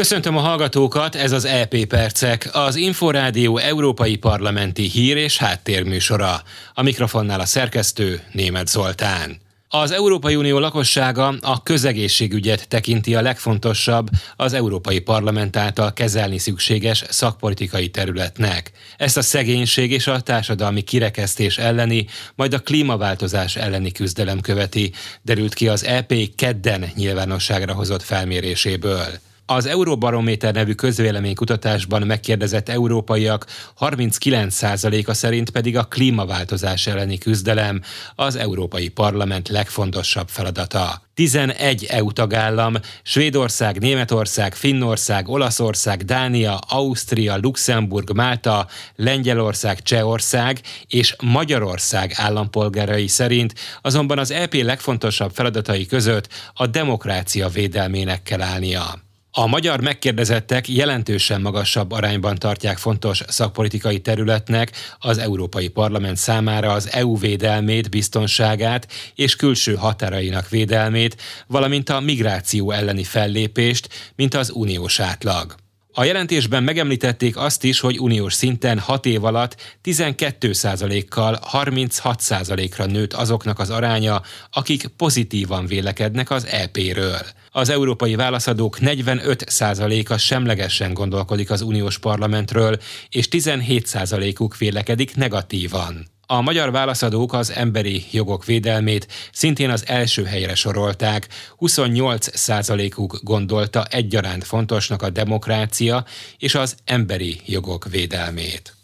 Köszöntöm a hallgatókat, ez az EP Percek, az Inforádió Európai Parlamenti Hír és Háttérműsora. A mikrofonnál a szerkesztő Német Zoltán. Az Európai Unió lakossága a közegészségügyet tekinti a legfontosabb az Európai Parlament által kezelni szükséges szakpolitikai területnek. Ezt a szegénység és a társadalmi kirekesztés elleni, majd a klímaváltozás elleni küzdelem követi, derült ki az EP kedden nyilvánosságra hozott felméréséből. Az Euróbarométer nevű közvéleménykutatásban megkérdezett európaiak 39%-a szerint pedig a klímaváltozás elleni küzdelem az Európai Parlament legfontosabb feladata. 11 EU tagállam, Svédország, Németország, Finnország, Olaszország, Dánia, Ausztria, Luxemburg, Málta, Lengyelország, Csehország és Magyarország állampolgárai szerint azonban az EP legfontosabb feladatai között a demokrácia védelmének kell állnia. A magyar megkérdezettek jelentősen magasabb arányban tartják fontos szakpolitikai területnek az Európai Parlament számára az EU védelmét, biztonságát és külső határainak védelmét, valamint a migráció elleni fellépést, mint az uniós átlag. A jelentésben megemlítették azt is, hogy uniós szinten 6 év alatt 12%-kal 36%-ra nőtt azoknak az aránya, akik pozitívan vélekednek az EP-ről. Az európai válaszadók 45%-a semlegesen gondolkodik az uniós parlamentről, és 17%-uk vélekedik negatívan. A magyar válaszadók az emberi jogok védelmét szintén az első helyre sorolták. 28%-uk gondolta egyaránt fontosnak a demokrácia és az emberi jogok védelmét.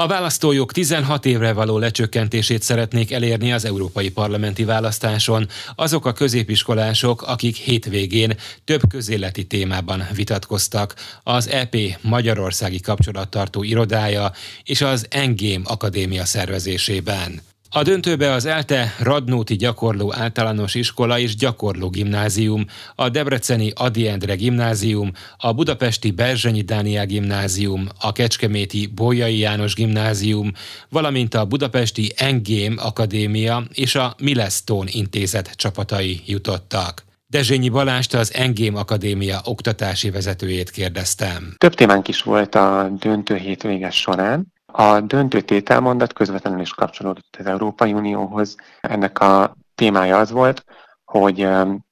A választójog 16 évre való lecsökkentését szeretnék elérni az európai parlamenti választáson azok a középiskolások, akik hétvégén több közéleti témában vitatkoztak. Az EP Magyarországi Kapcsolattartó Irodája és az Engém Akadémia szervezésében. A döntőbe az ELTE Radnóti Gyakorló Általános Iskola és Gyakorló Gimnázium, a Debreceni Adi Endre Gimnázium, a Budapesti Berzsenyi Dániel Gimnázium, a Kecskeméti Bolyai János Gimnázium, valamint a Budapesti Engém Akadémia és a Milestone Intézet csapatai jutottak. Dezsényi Balást az Engém Akadémia oktatási vezetőjét kérdeztem. Több témánk is volt a döntő hétvéges során. A döntő tételmondat közvetlenül is kapcsolódott az Európai Unióhoz. Ennek a témája az volt, hogy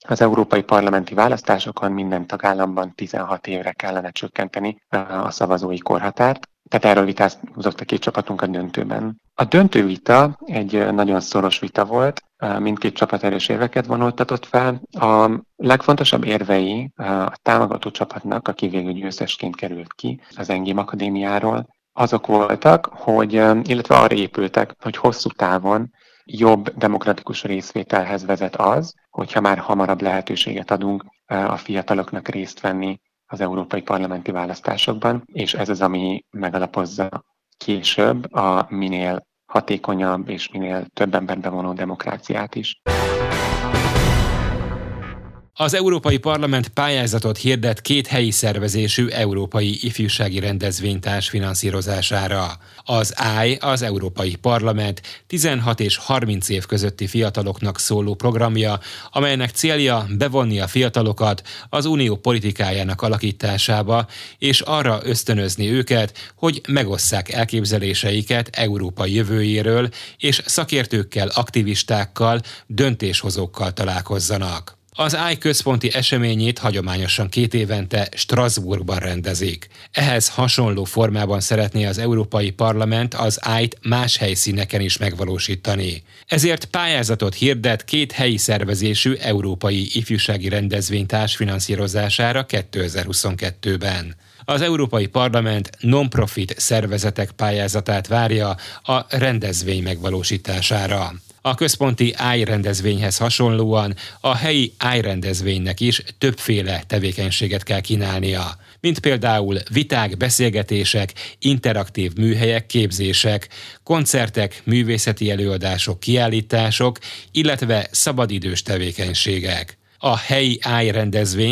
az európai parlamenti választásokon minden tagállamban 16 évre kellene csökkenteni a szavazói korhatárt. Tehát erről vitázott a két csapatunk a döntőben. A döntő vita egy nagyon szoros vita volt, mindkét csapat erős érveket vonultatott fel. A legfontosabb érvei a támogató csapatnak, aki végül győztesként került ki az Engém Akadémiáról, azok voltak, hogy, illetve arra épültek, hogy hosszú távon jobb demokratikus részvételhez vezet az, hogyha már hamarabb lehetőséget adunk a fiataloknak részt venni az európai parlamenti választásokban, és ez az, ami megalapozza később a minél hatékonyabb és minél több ember bevonó demokráciát is. Az Európai Parlament pályázatot hirdet két helyi szervezésű európai ifjúsági rendezvénytárs finanszírozására. Az AI, az Európai Parlament 16 és 30 év közötti fiataloknak szóló programja, amelynek célja bevonni a fiatalokat az unió politikájának alakításába, és arra ösztönözni őket, hogy megosszák elképzeléseiket Európa jövőjéről, és szakértőkkel, aktivistákkal, döntéshozókkal találkozzanak. Az AI központi eseményét hagyományosan két évente Strasbourgban rendezik. Ehhez hasonló formában szeretné az Európai Parlament az AI-t más helyszíneken is megvalósítani. Ezért pályázatot hirdet két helyi szervezésű európai ifjúsági rendezvény társfinanszírozására 2022-ben. Az Európai Parlament non-profit szervezetek pályázatát várja a rendezvény megvalósítására. A központi AI rendezvényhez hasonlóan a helyi AI rendezvénynek is többféle tevékenységet kell kínálnia, mint például viták, beszélgetések, interaktív műhelyek, képzések, koncertek, művészeti előadások, kiállítások, illetve szabadidős tevékenységek. A helyi AI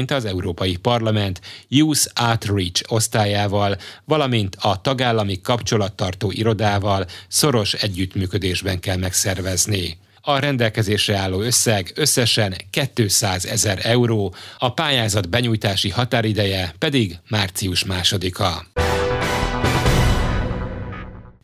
az Európai Parlament Youth Outreach osztályával, valamint a tagállami kapcsolattartó irodával szoros együttműködésben kell megszervezni. A rendelkezésre álló összeg összesen 200 ezer euró, a pályázat benyújtási határideje pedig március másodika.